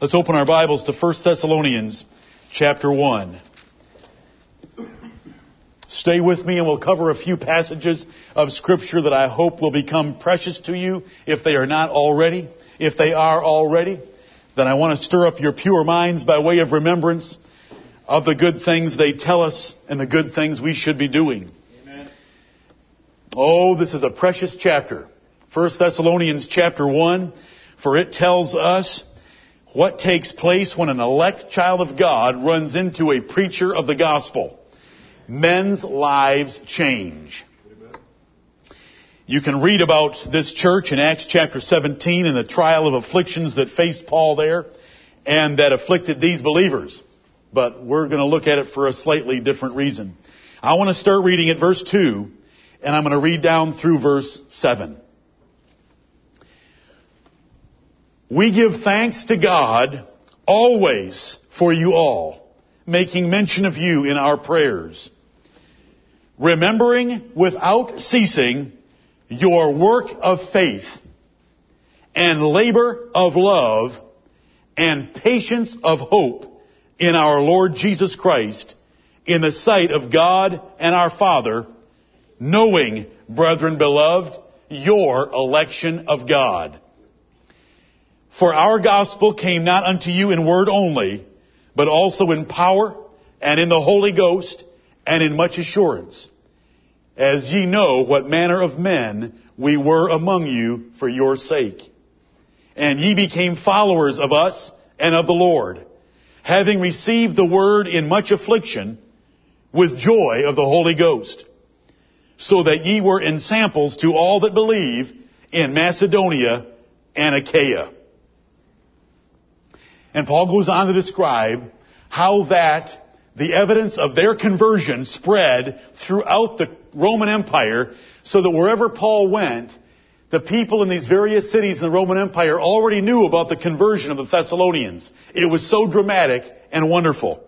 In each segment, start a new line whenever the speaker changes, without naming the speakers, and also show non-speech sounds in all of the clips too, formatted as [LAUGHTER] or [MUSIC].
Let's open our Bibles to 1 Thessalonians chapter 1. Stay with me and we'll cover a few passages of scripture that I hope will become precious to you if they are not already. If they are already, then I want to stir up your pure minds by way of remembrance of the good things they tell us and the good things we should be doing. Amen. Oh, this is a precious chapter. 1 Thessalonians chapter 1, for it tells us what takes place when an elect child of God runs into a preacher of the gospel. Men's lives change. You can read about this church in Acts chapter 17 and the trial of afflictions that faced Paul there and that afflicted these believers. But we're going to look at it for a slightly different reason. I want to start reading at verse 2 and I'm going to read down through verse 7. We give thanks to God always for you all, making mention of you in our prayers, remembering without ceasing your work of faith and labor of love and patience of hope in our Lord Jesus Christ in the sight of God and our Father, knowing, brethren beloved, your election of God. For our gospel came not unto you in word only, but also in power and in the Holy Ghost and in much assurance, as ye know what manner of men we were among you for your sake. And ye became followers of us and of the Lord, having received the word in much affliction with joy of the Holy Ghost, so that ye were ensamples to all that believe in Macedonia and Achaia. And Paul goes on to describe how that the evidence of their conversion spread throughout the Roman Empire so that wherever Paul went, the people in these various cities in the Roman Empire already knew about the conversion of the Thessalonians. It was so dramatic and wonderful.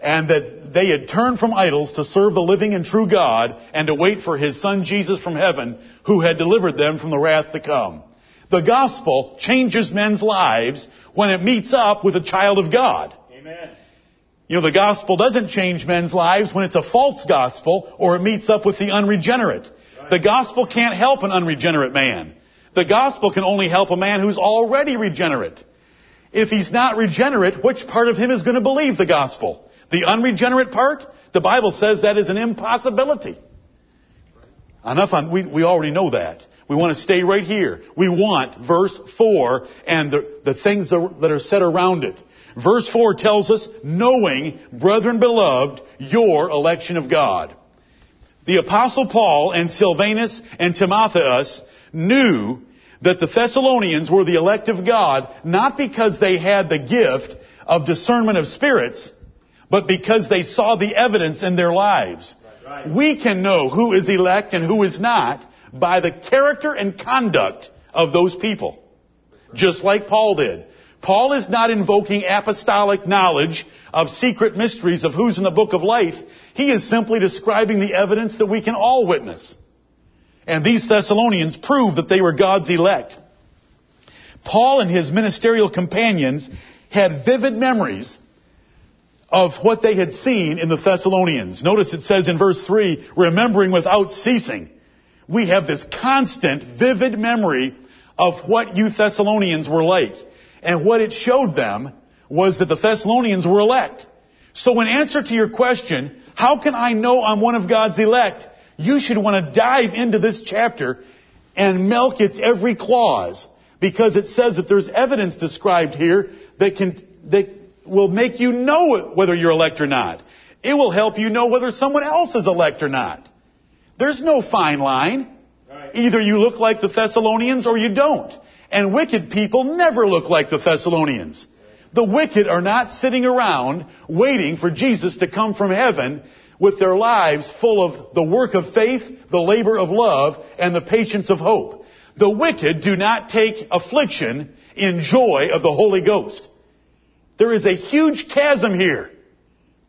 And that they had turned from idols to serve the living and true God and to wait for His Son Jesus from heaven who had delivered them from the wrath to come. The gospel changes men's lives when it meets up with a child of God. Amen. You know, the gospel doesn't change men's lives when it's a false gospel or it meets up with the unregenerate. Right. The gospel can't help an unregenerate man. The gospel can only help a man who's already regenerate. If he's not regenerate, which part of him is going to believe the gospel? The unregenerate part? The Bible says that is an impossibility. Enough on, we, we already know that. We want to stay right here. We want verse 4 and the, the things that are said around it. Verse 4 tells us, knowing, brethren beloved, your election of God. The apostle Paul and Silvanus and Timotheus knew that the Thessalonians were the elect of God, not because they had the gift of discernment of spirits, but because they saw the evidence in their lives. Right, right. We can know who is elect and who is not by the character and conduct of those people. Just like Paul did. Paul is not invoking apostolic knowledge of secret mysteries of who's in the book of life. He is simply describing the evidence that we can all witness. And these Thessalonians prove that they were God's elect. Paul and his ministerial companions had vivid memories of what they had seen in the Thessalonians. Notice it says in verse 3, remembering without ceasing we have this constant, vivid memory of what you Thessalonians were like. And what it showed them was that the Thessalonians were elect. So in answer to your question, how can I know I'm one of God's elect? You should want to dive into this chapter and milk its every clause because it says that there's evidence described here that can, that will make you know whether you're elect or not. It will help you know whether someone else is elect or not. There's no fine line. Either you look like the Thessalonians or you don't. And wicked people never look like the Thessalonians. The wicked are not sitting around waiting for Jesus to come from heaven with their lives full of the work of faith, the labor of love, and the patience of hope. The wicked do not take affliction in joy of the Holy Ghost. There is a huge chasm here.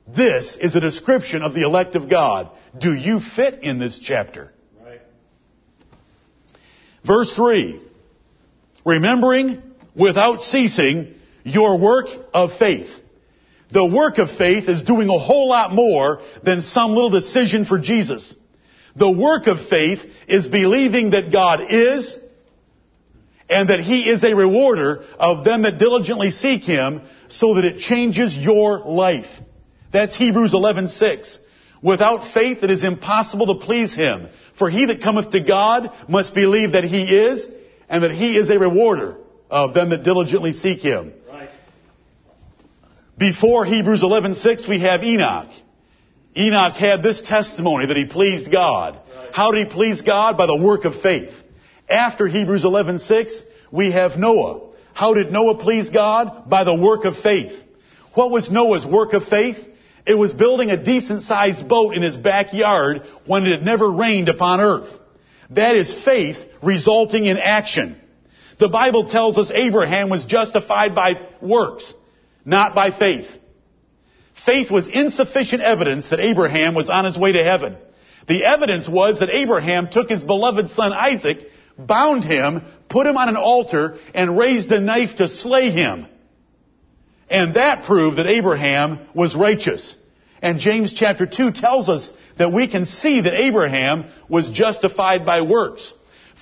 This is a description of the elect of God. Do you fit in this chapter? Right. Verse 3. Remembering without ceasing your work of faith. The work of faith is doing a whole lot more than some little decision for Jesus. The work of faith is believing that God is and that He is a rewarder of them that diligently seek Him so that it changes your life. That's Hebrews 11:6. Without faith it is impossible to please Him. For he that cometh to God must believe that He is and that He is a rewarder of them that diligently seek Him.
Right.
Before Hebrews 11:6 we have Enoch. Enoch had this testimony that he pleased God.
Right.
How did he please God? By the work of faith. After Hebrews 11:6 we have Noah. How did Noah please God? By the work of faith. What was Noah's work of faith? It was building a decent sized boat in his backyard when it had never rained upon earth. That is faith resulting in action. The Bible tells us Abraham was justified by works, not by faith. Faith was insufficient evidence that Abraham was on his way to heaven. The evidence was that Abraham took his beloved son Isaac, bound him, put him on an altar, and raised a knife to slay him. And that proved that Abraham was righteous. And James chapter 2 tells us that we can see that Abraham was justified by works.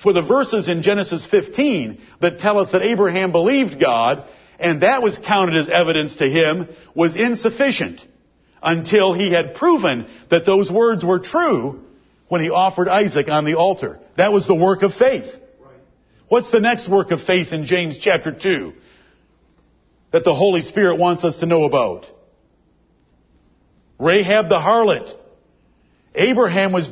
For the verses in Genesis 15 that tell us that Abraham believed God and that was counted as evidence to him was insufficient until he had proven that those words were true when he offered Isaac on the altar. That was the work of faith. What's the next work of faith in James chapter 2 that the Holy Spirit wants us to know about? Rahab the harlot. Abraham was,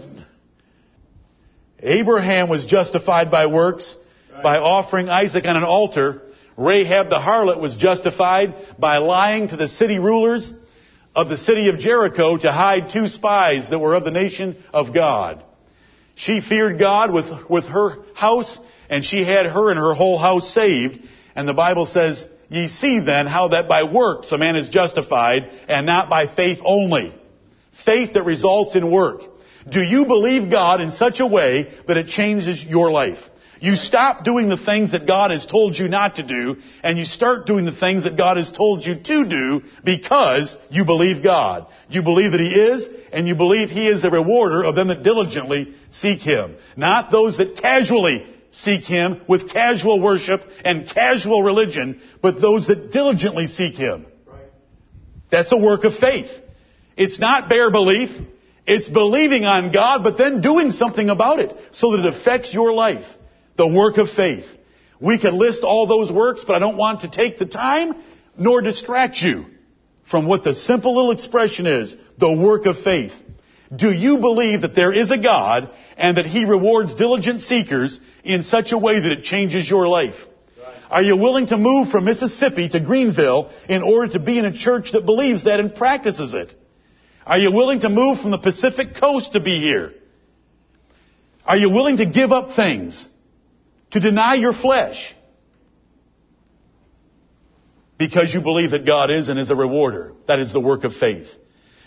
Abraham was justified by works by offering Isaac on an altar. Rahab the harlot was justified by lying to the city rulers of the city of Jericho to hide two spies that were of the nation of God. She feared God with, with her house and she had her and her whole house saved. And the Bible says, ye see then how that by works a man is justified and not by faith only. Faith that results in work. Do you believe God in such a way that it changes your life? You stop doing the things that God has told you not to do, and you start doing the things that God has told you to do because you believe God. You believe that He is, and you believe He is a rewarder of them that diligently seek Him. Not those that casually seek Him with casual worship and casual religion, but those that diligently seek Him. That's a work of faith. It's not bare belief. It's believing on God, but then doing something about it so that it affects your life. The work of faith. We can list all those works, but I don't want to take the time nor distract you from what the simple little expression is, the work of faith. Do you believe that there is a God and that He rewards diligent seekers in such a way that it changes your life? Are you willing to move from Mississippi to Greenville in order to be in a church that believes that and practices it? Are you willing to move from the Pacific coast to be here? Are you willing to give up things? To deny your flesh? Because you believe that God is and is a rewarder. That is the work of faith.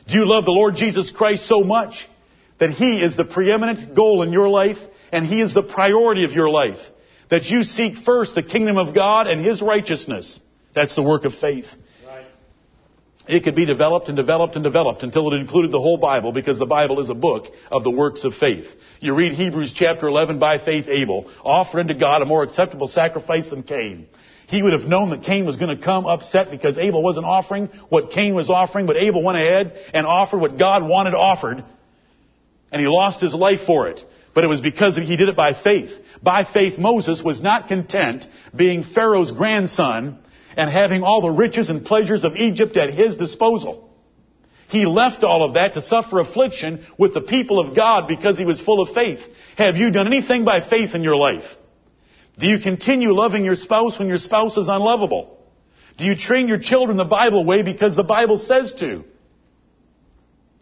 Do you love the Lord Jesus Christ so much that He is the preeminent goal in your life and He is the priority of your life? That you seek first the kingdom of God and His righteousness. That's the work of faith. It could be developed and developed and developed until it included the whole Bible because the Bible is a book of the works of faith. You read Hebrews chapter 11, by faith Abel offered unto God a more acceptable sacrifice than Cain. He would have known that Cain was going to come upset because Abel wasn't offering what Cain was offering, but Abel went ahead and offered what God wanted offered, and he lost his life for it. But it was because he did it by faith. By faith, Moses was not content being Pharaoh's grandson and having all the riches and pleasures of Egypt at his disposal. He left all of that to suffer affliction with the people of God because he was full of faith. Have you done anything by faith in your life? Do you continue loving your spouse when your spouse is unlovable? Do you train your children the Bible way because the Bible says to?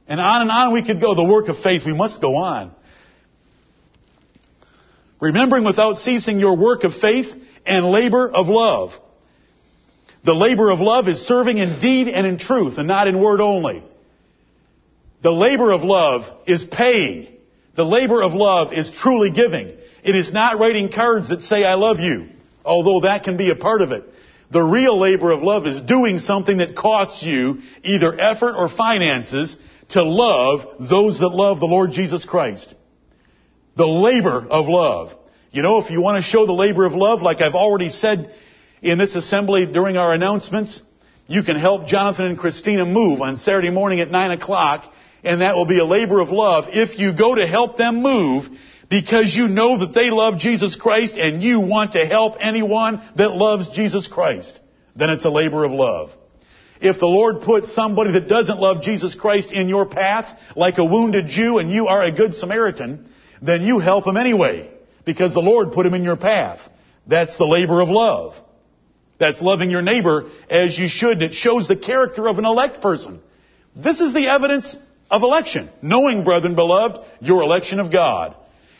And on and on we could go. The work of faith, we must go on. Remembering without ceasing your work of faith and labor of love. The labor of love is serving in deed and in truth and not in word only. The labor of love is paying. The labor of love is truly giving. It is not writing cards that say I love you, although that can be a part of it. The real labor of love is doing something that costs you either effort or finances to love those that love the Lord Jesus Christ. The labor of love. You know, if you want to show the labor of love, like I've already said in this assembly during our announcements, you can help Jonathan and Christina move on Saturday morning at 9 o'clock, and that will be a labor of love if you go to help them move because you know that they love Jesus Christ and you want to help anyone that loves Jesus Christ. Then it's a labor of love. If the Lord puts somebody that doesn't love Jesus Christ in your path, like a wounded Jew and you are a good Samaritan, then you help him anyway, because the Lord put him in your path. That's the labor of love. That's loving your neighbor as you should. It shows the character of an elect person. This is the evidence of election. Knowing, brethren beloved, your election of God.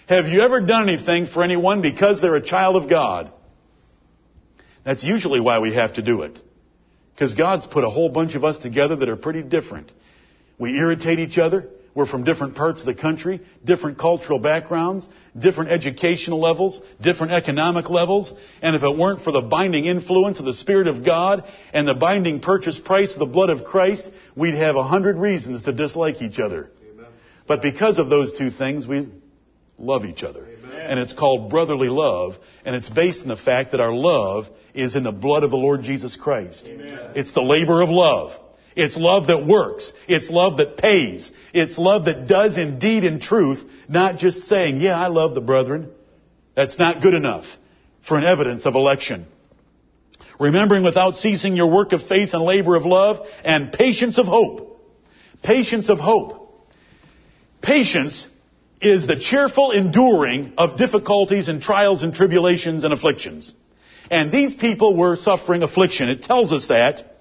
Have you ever done anything for anyone because they're a child of God? That's usually why we have to do it. Because God's put a whole bunch of us together that are pretty different. We irritate each other. We're from different parts of the country, different cultural backgrounds, different educational levels, different economic levels. And if it weren't for the binding influence of the Spirit of God and the binding purchase price of the blood of Christ, we'd have a hundred reasons to dislike each other. Amen. But because of those two things, we love each other. Amen. And it's called brotherly love, and it's based on the fact that our love is in the blood of the Lord Jesus Christ. Amen. It's the labor of love. It's love that works. It's love that pays. It's love that does indeed in truth, not just saying, yeah, I love the brethren. That's not good enough for an evidence of election. Remembering without ceasing your work of faith and labor of love and patience of hope. Patience of hope. Patience is the cheerful enduring of difficulties and trials and tribulations and afflictions. And these people were suffering affliction. It tells us that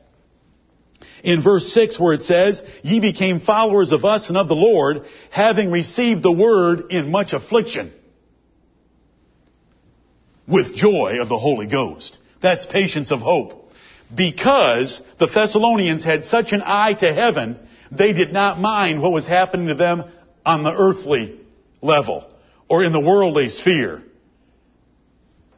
in verse 6 where it says, Ye became followers of us and of the Lord, having received the word in much affliction with joy of the Holy Ghost. That's patience of hope. Because the Thessalonians had such an eye to heaven, they did not mind what was happening to them on the earthly level or in the worldly sphere.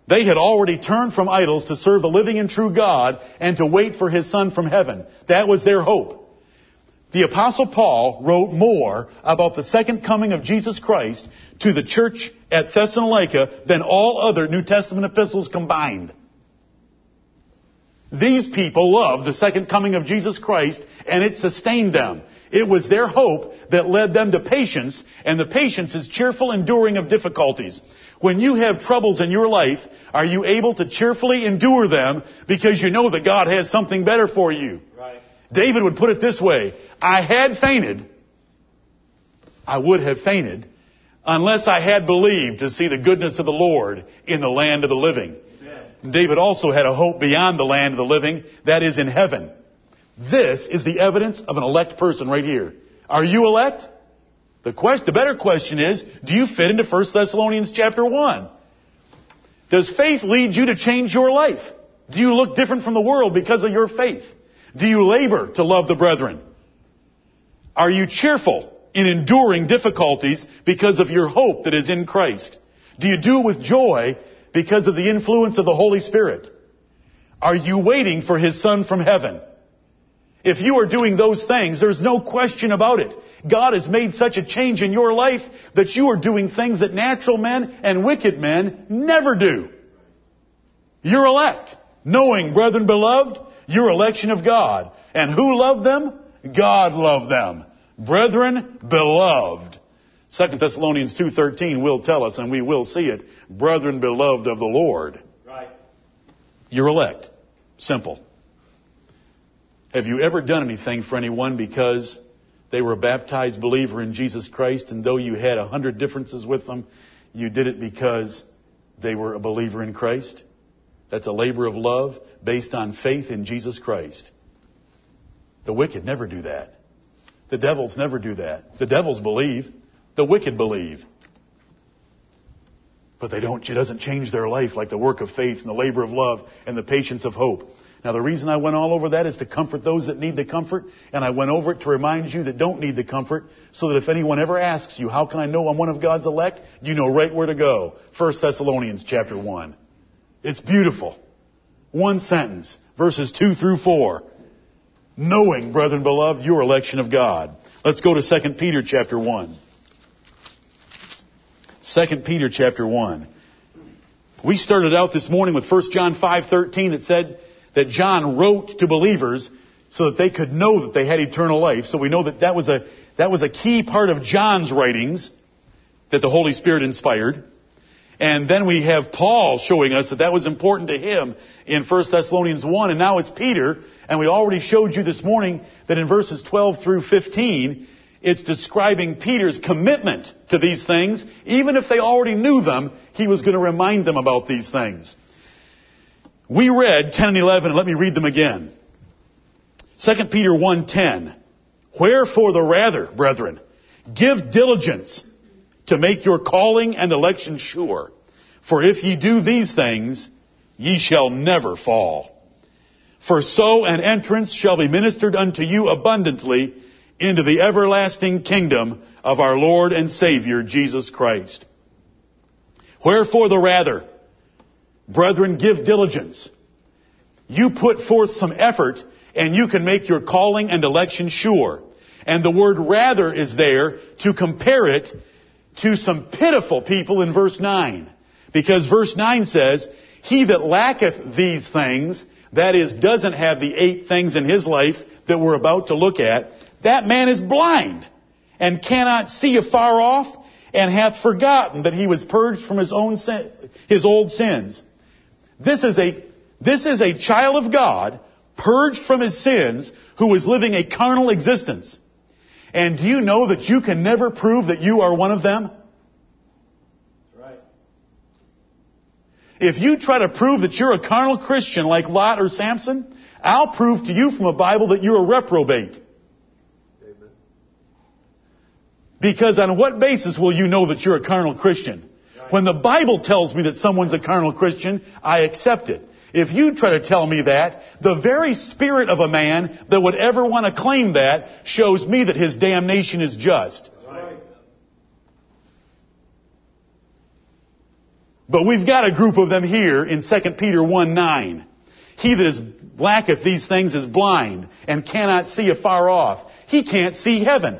They had already turned from idols to serve the living and true God and to wait for His Son from heaven. That was their hope. The apostle Paul wrote more about the second coming of Jesus Christ to the church at Thessalonica than all other New Testament epistles combined. These people loved the second coming of Jesus Christ and it sustained them. It was their hope that led them to patience, and the patience is cheerful enduring of difficulties. When you have troubles in your life, are you able to cheerfully endure them because you know that God has something better for you? Right. David would put it this way, I had fainted, I would have fainted, unless I had believed to see the goodness of the Lord in the land of the living. Amen. David also had a hope beyond the land of the living, that is in heaven. This is the evidence of an elect person right here. Are you elect? The question, the better question is, do you fit into 1 Thessalonians chapter 1? Does faith lead you to change your life? Do you look different from the world because of your faith? Do you labor to love the brethren? Are you cheerful in enduring difficulties because of your hope that is in Christ? Do you do it with joy because of the influence of the Holy Spirit? Are you waiting for His Son from heaven? If you are doing those things, there's no question about it. God has made such a change in your life that you are doing things that natural men and wicked men never do. You're elect, knowing, brethren beloved, your election of God. And who loved them? God loved them. Brethren beloved. 2 Thessalonians 2.13 will tell us, and we will see it, brethren beloved of the Lord. Right. You're elect. Simple. Have you ever done anything for anyone because they were a baptized believer in Jesus Christ, and though you had a hundred differences with them, you did it because they were a believer in Christ. That's a labor of love based on faith in Jesus Christ. The wicked never do that. The devils never do that. The devils believe. The wicked believe. But they don't, it doesn't change their life like the work of faith and the labor of love and the patience of hope. Now the reason I went all over that is to comfort those that need the comfort, and I went over it to remind you that don't need the comfort, so that if anyone ever asks you, how can I know I'm one of God's elect? You know right where to go. 1 Thessalonians chapter 1. It's beautiful. One sentence, verses 2 through 4. Knowing, brethren beloved, your election of God. Let's go to 2 Peter chapter 1. 2 Peter chapter 1. We started out this morning with 1 John 5:13 that said that John wrote to believers so that they could know that they had eternal life. So we know that that was a that was a key part of John's writings that the Holy Spirit inspired. And then we have Paul showing us that that was important to him in 1 Thessalonians 1, and now it's Peter, and we already showed you this morning that in verses 12 through 15, it's describing Peter's commitment to these things. Even if they already knew them, he was going to remind them about these things. We read 10 and 11, and let me read them again. 2 Peter 1.10. Wherefore the rather, brethren, give diligence to make your calling and election sure. For if ye do these things, ye shall never fall. For so an entrance shall be ministered unto you abundantly into the everlasting kingdom of our Lord and Savior Jesus Christ. Wherefore the rather, brethren, give diligence. You put forth some effort and you can make your calling and election sure. And the word rather is there to compare it to some pitiful people in verse 9. Because verse 9 says, He that lacketh these things, that is, doesn't have the eight things in his life that we're about to look at, that man is blind and cannot see afar off and hath forgotten that he was purged from his own sin, his old sins. This is a, this is a child of God purged from his sins who is living a carnal existence. And do you know that you can never prove that you are one of them?
Right.
If you try to prove that you're a carnal Christian like Lot or Samson, I'll prove to you from a Bible that you're a reprobate.
Amen.
Because on what basis will you know that you're a carnal Christian? When the Bible tells me that someone's a carnal Christian, I accept it. If you try to tell me that, the very spirit of a man that would ever want to claim that shows me that his damnation is just. But we've got a group of them here in 2 Peter 1 9. He that is lacketh these things is blind and cannot see afar off. He can't see heaven.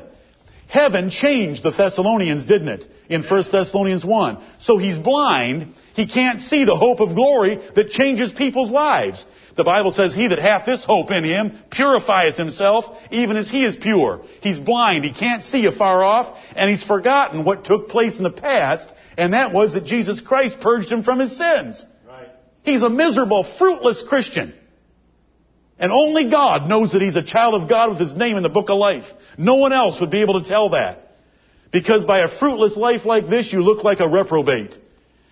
Heaven changed the Thessalonians, didn't it? In 1 Thessalonians 1. So he's blind. He can't see the hope of glory that changes people's lives. The Bible says, He that hath this hope in him purifieth himself, even as he is pure. He's blind. He can't see afar off, and he's forgotten what took place in the past, and that was that Jesus Christ purged him from his sins.
Right.
He's a miserable, fruitless Christian. And only God knows that he's a child of God with his name in the book of life. No one else would be able to tell that. Because by a fruitless life like this, you look like a reprobate.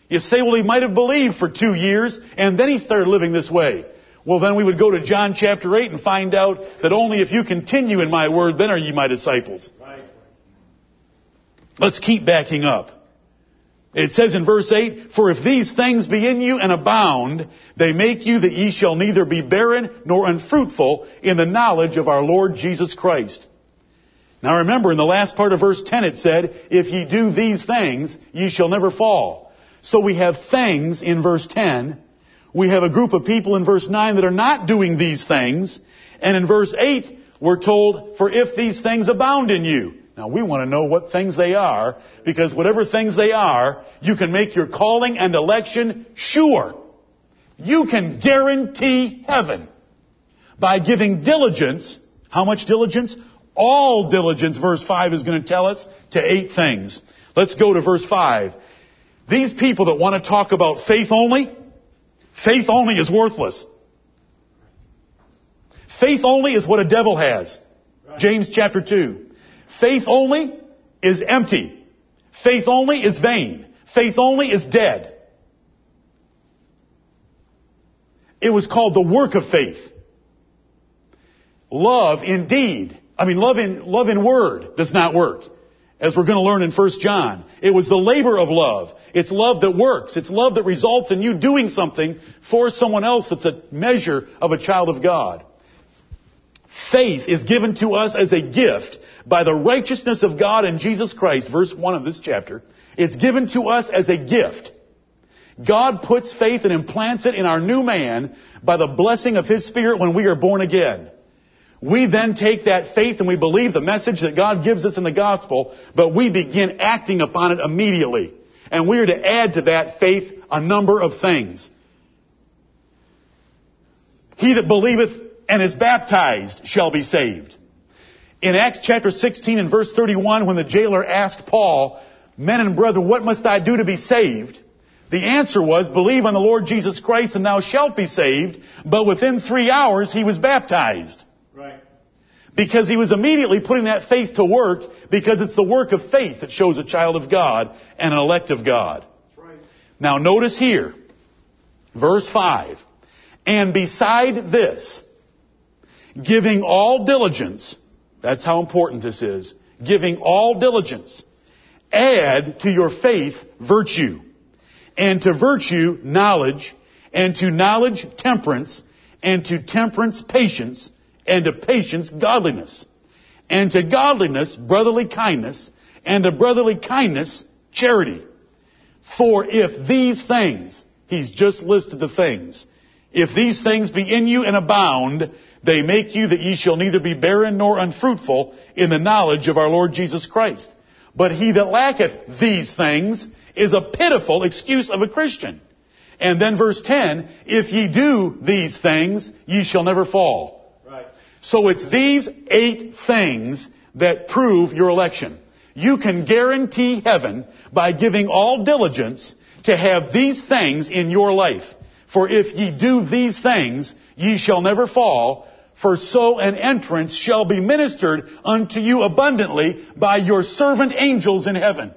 You say, well, he might have believed for two years, and then he started living this way. Well, then we would go to John chapter 8 and find out that only if you continue in my word, then are ye my disciples.
Right.
Let's keep backing up. It says in verse 8, For if these things be in you and abound, they make you that ye shall neither be barren nor unfruitful in the knowledge of our Lord Jesus Christ. Now remember, in the last part of verse 10 it said, If ye do these things, ye shall never fall. So we have things in verse 10. We have a group of people in verse 9 that are not doing these things. And in verse 8, we're told, For if these things abound in you. Now we want to know what things they are, because whatever things they are, you can make your calling and election sure. You can guarantee heaven by giving diligence. How much diligence? All diligence, verse 5 is going to tell us, to eight things. Let's go to verse 5. These people that want to talk about faith only, faith only is worthless. Faith only is what a devil has. James chapter 2. Faith only is empty. Faith only is vain. Faith only is dead. It was called the work of faith. Love indeed, I mean love in, love in word does not work. As we're going to learn in 1 John. It was the labor of love. It's love that works. It's love that results in you doing something for someone else that's a measure of a child of God. Faith is given to us as a gift by the righteousness of God in Jesus Christ, verse 1 of this chapter. It's given to us as a gift. God puts faith and implants it in our new man by the blessing of His Spirit when we are born again. We then take that faith and we believe the message that God gives us in the gospel, but we begin acting upon it immediately. And we are to add to that faith a number of things. He that believeth and is baptized shall be saved. In Acts chapter 16 and verse 31, when the jailer asked Paul, Men and brethren, what must I do to be saved? The answer was, believe on the Lord Jesus Christ and thou shalt be saved. But within three hours, he was baptized.
Right.
Because he was immediately putting that faith to work because it's the work of faith that shows a child of God and an elect of God.
Right.
Now notice here, verse 5. And beside this, giving all diligence, that's how important this is, giving all diligence, add to your faith virtue, and to virtue knowledge, and to knowledge temperance, and to temperance patience, and to patience godliness, and to godliness brotherly kindness, and to brotherly kindness charity. For if these things, he's just listed the things, if these things be in you and abound, they make you that ye shall neither be barren nor unfruitful in the knowledge of our Lord Jesus Christ. But he that lacketh these things is a pitiful excuse of a Christian. And then verse 10, if ye do these things, ye shall never fall.
Right.
So it's these eight things that prove your election. You can guarantee heaven by giving all diligence to have these things in your life. For if ye do these things, ye shall never fall, for so an entrance shall be ministered unto you abundantly by your servant angels in heaven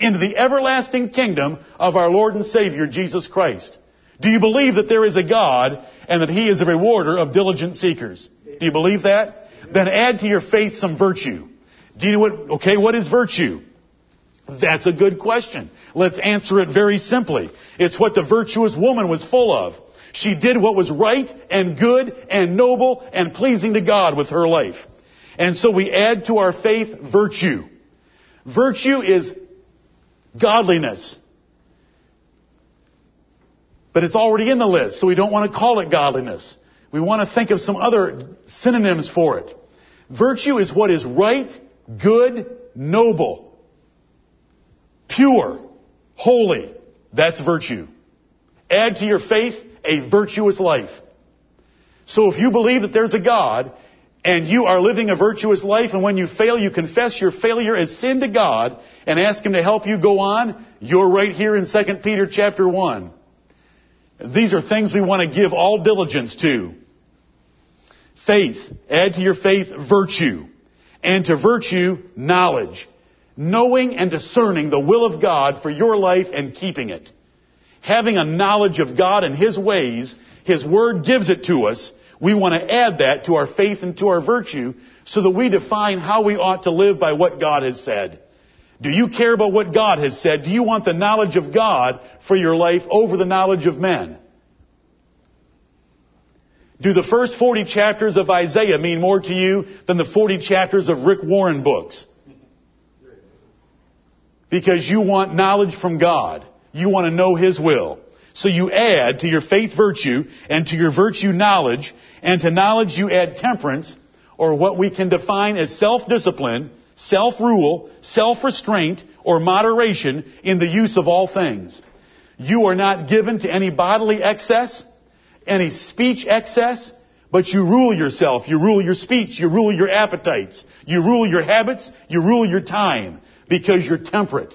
into the everlasting kingdom of our Lord and Savior Jesus Christ. Do you believe that there is a God and that He is a rewarder of diligent seekers? Do you believe that? Then add to your faith some virtue. Do you know what, okay, what is virtue? That's a good question. Let's answer it very simply. It's what the virtuous woman was full of. She did what was right and good and noble and pleasing to God with her life. And so we add to our faith virtue. Virtue is godliness. But it's already in the list, so we don't want to call it godliness. We want to think of some other synonyms for it. Virtue is what is right, good, noble, pure, holy. That's virtue. Add to your faith a virtuous life. So if you believe that there's a God and you are living a virtuous life and when you fail you confess your failure as sin to God and ask Him to help you go on, you're right here in 2 Peter chapter 1. These are things we want to give all diligence to. Faith. Add to your faith virtue. And to virtue, knowledge. Knowing and discerning the will of God for your life and keeping it. Having a knowledge of God and His ways, His Word gives it to us. We want to add that to our faith and to our virtue so that we define how we ought to live by what God has said. Do you care about what God has said? Do you want the knowledge of God for your life over the knowledge of men? Do the first 40 chapters of Isaiah mean more to you than the 40 chapters of Rick Warren books? Because you want knowledge from God. You want to know His will. So you add to your faith virtue and to your virtue knowledge and to knowledge you add temperance or what we can define as self-discipline, self-rule, self-restraint or moderation in the use of all things. You are not given to any bodily excess, any speech excess, but you rule yourself. You rule your speech. You rule your appetites. You rule your habits. You rule your time because you're temperate.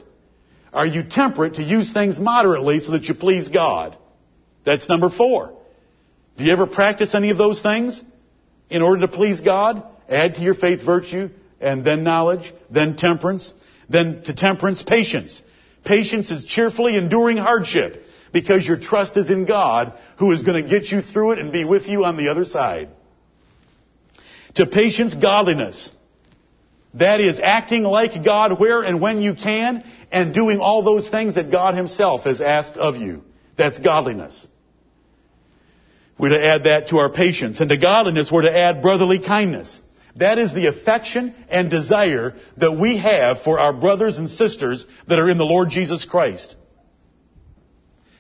Are you temperate to use things moderately so that you please God? That's number four. Do you ever practice any of those things in order to please God? Add to your faith virtue and then knowledge, then temperance, then to temperance patience. Patience is cheerfully enduring hardship because your trust is in God who is going to get you through it and be with you on the other side. To patience, godliness. That is acting like God where and when you can and doing all those things that God Himself has asked of you. That's godliness. We're to add that to our patience. And to godliness, we're to add brotherly kindness. That is the affection and desire that we have for our brothers and sisters that are in the Lord Jesus Christ.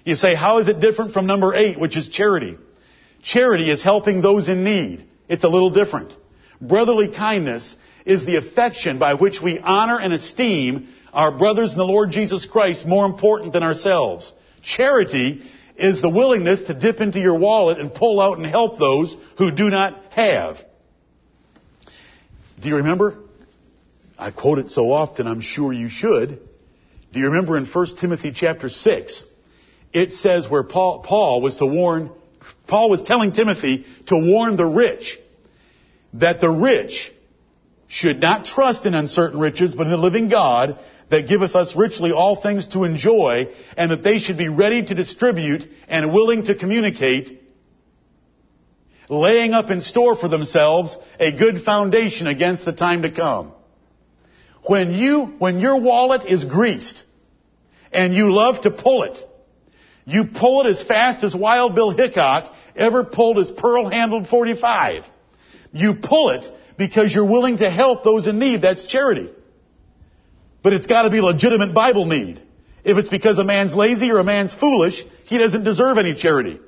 You say, how is it different from number eight, which is charity? Charity is helping those in need. It's a little different. Brotherly kindness is the affection by which we honor and esteem our brothers in the Lord Jesus Christ more important than ourselves. Charity is the willingness to dip into your wallet and pull out and help those who do not have. Do you remember? I quote it so often, I'm sure you should. Do you remember in 1 Timothy chapter 6? It says where Paul, Paul was to warn, Paul was telling Timothy to warn the rich that the rich should not trust in uncertain riches, but in the living God that giveth us richly all things to enjoy, and that they should be ready to distribute and willing to communicate, laying up in store for themselves a good foundation against the time to come. When you, when your wallet is greased, and you love to pull it, you pull it as fast as Wild Bill Hickok ever pulled his pearl-handled 45. You pull it because you're willing to help those in need. That's charity. But it's got to be legitimate Bible need. If it's because a man's lazy or a man's foolish, he doesn't deserve any charity.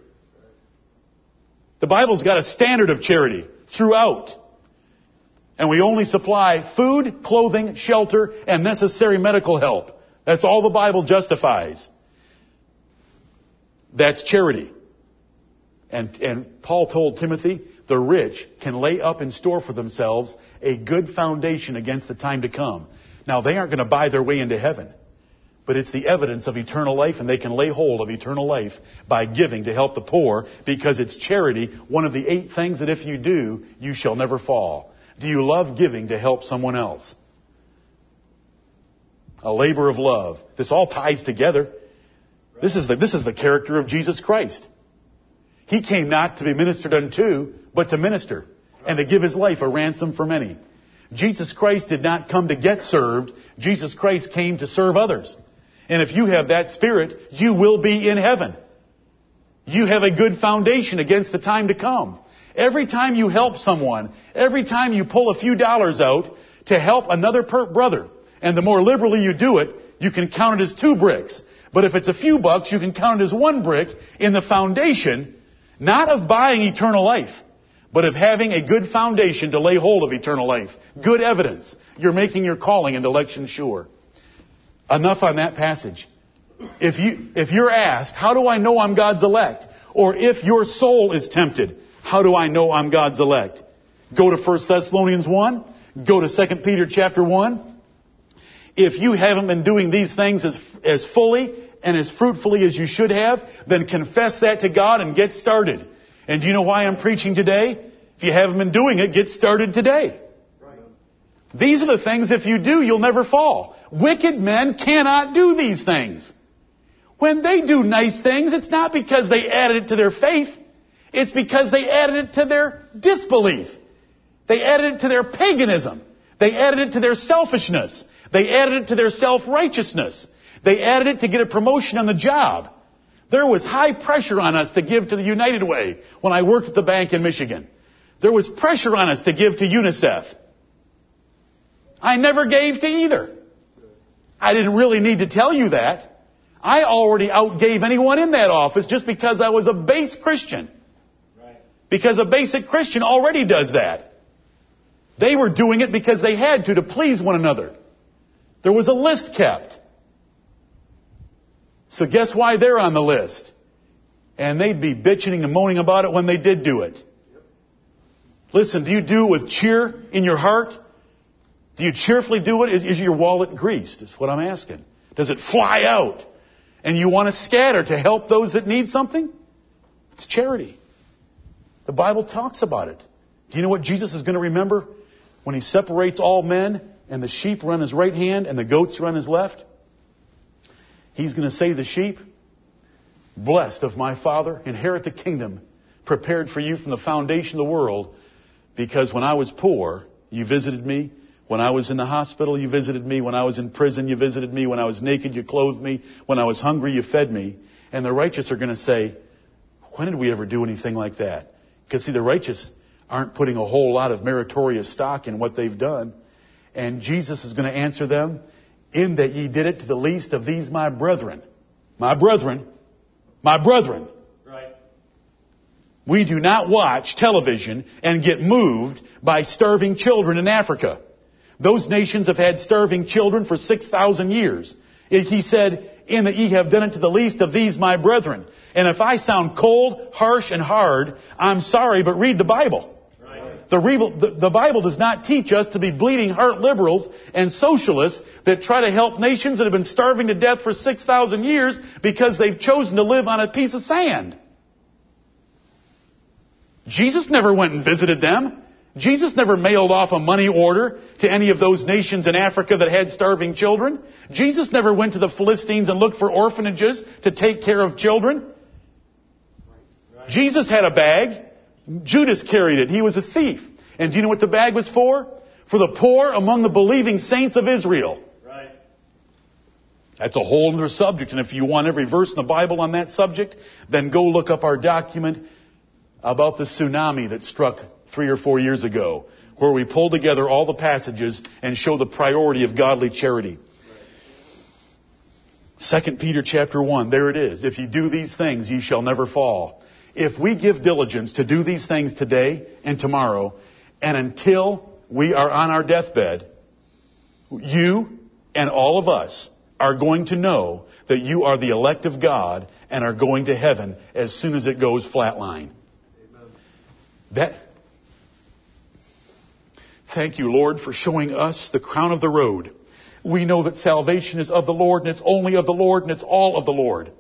The Bible's got a standard of charity throughout. And we only supply food, clothing, shelter, and necessary medical help. That's all the Bible justifies. That's charity. And, and Paul told Timothy, the rich can lay up in store for themselves a good foundation against the time to come. Now, they aren't going to buy their way into heaven, but it's the evidence of eternal life, and they can lay hold of eternal life by giving to help the poor because it's charity, one of the eight things that if you do, you shall never fall. Do you love giving to help someone else? A labor of love. This all ties together. This is the, this is the character of Jesus Christ. He came not to be ministered unto, but to minister, and to give his life a ransom for many. Jesus Christ did not come to get served. Jesus Christ came to serve others. And if you have that spirit, you will be in heaven. You have a good foundation against the time to come. Every time you help someone, every time you pull a few dollars out to help another brother, and the more liberally you do it, you can count it as two bricks. But if it's a few bucks, you can count it as one brick in the foundation, not of buying eternal life, but of having a good foundation to lay hold of eternal life. Good evidence. You're making your calling and election sure. Enough on that passage. If you, if you're asked, how do I know I'm God's elect? Or if your soul is tempted, how do I know I'm God's elect? Go to 1 Thessalonians 1. Go to 2 Peter chapter 1. If you haven't been doing these things as, as fully and as fruitfully as you should have, then confess that to God and get started. And do you know why I'm preaching today? If you haven't been doing it, get started today. These are the things if you do, you'll never fall. Wicked men cannot do these things. When they do nice things, it's not because they added it to their faith. It's because they added it to their disbelief. They added it to their paganism. They added it to their selfishness. They added it to their self-righteousness. They added it to get a promotion on the job. There was high pressure on us to give to the United Way when I worked at the bank in Michigan. There was pressure on us to give to UNICEF. I never gave to either. I didn't really need to tell you that. I already outgave anyone in that office just because I was a base Christian. Because a basic Christian already does that. They were doing it because they had to to please one another. There was a list kept. So guess why they're on the list? And they'd be bitching and moaning about it when they did do it. Listen, do you do it with cheer in your heart? Do you cheerfully do it? Is, is your wallet greased? Is what I'm asking. Does it fly out? And you want to scatter to help those that need something? It's charity. The Bible talks about it. Do you know what Jesus is going to remember when he separates all men and the sheep run his right hand and the goats run his left? He's going to say the sheep, Blessed of my Father, inherit the kingdom prepared for you from the foundation of the world, because when I was poor, you visited me. When I was in the hospital, you visited me. When I was in prison, you visited me. When I was naked, you clothed me. When I was hungry, you fed me. And the righteous are going to say, when did we ever do anything like that? Because see, the righteous aren't putting a whole lot of meritorious stock in what they've done. And Jesus is going to answer them, in that ye did it to the least of these my brethren. My brethren. My brethren,
Right.
we do not watch television and get moved by starving children in Africa. Those nations have had starving children for 6,000 years. He said, in that ye have done it to the least of these my brethren. And if I sound cold, harsh, and hard, I'm sorry, but read the Bible.
Right.
The, Bible- the, the Bible does not teach us to be bleeding heart liberals and socialists that try to help nations that have been starving to death for 6,000 years because they've chosen to live on a piece of sand. Jesus never went and visited them. Jesus never mailed off a money order to any of those nations in Africa that had starving children. Jesus never went to the Philistines and looked for orphanages to take care of children. Jesus had a bag. Judas carried it. He was a thief. And do you know what the bag was for? For the poor among the believing saints of Israel. That's a whole other subject. And if you want every verse in the Bible on that subject, then go look up our document about the tsunami that struck three or four years ago, where we pull together all the passages and show the priority of godly charity. Second Peter chapter one, there it is. If you do these things, ye shall never fall. If we give diligence to do these things today and tomorrow, and until we are on our deathbed, you and all of us are going to know that you are the elect of God and are going to heaven as soon as it goes flatline.
Amen.
That. Thank you, Lord, for showing us the crown of the road. We know that salvation is of the Lord and it's only of the Lord and it's all of the Lord.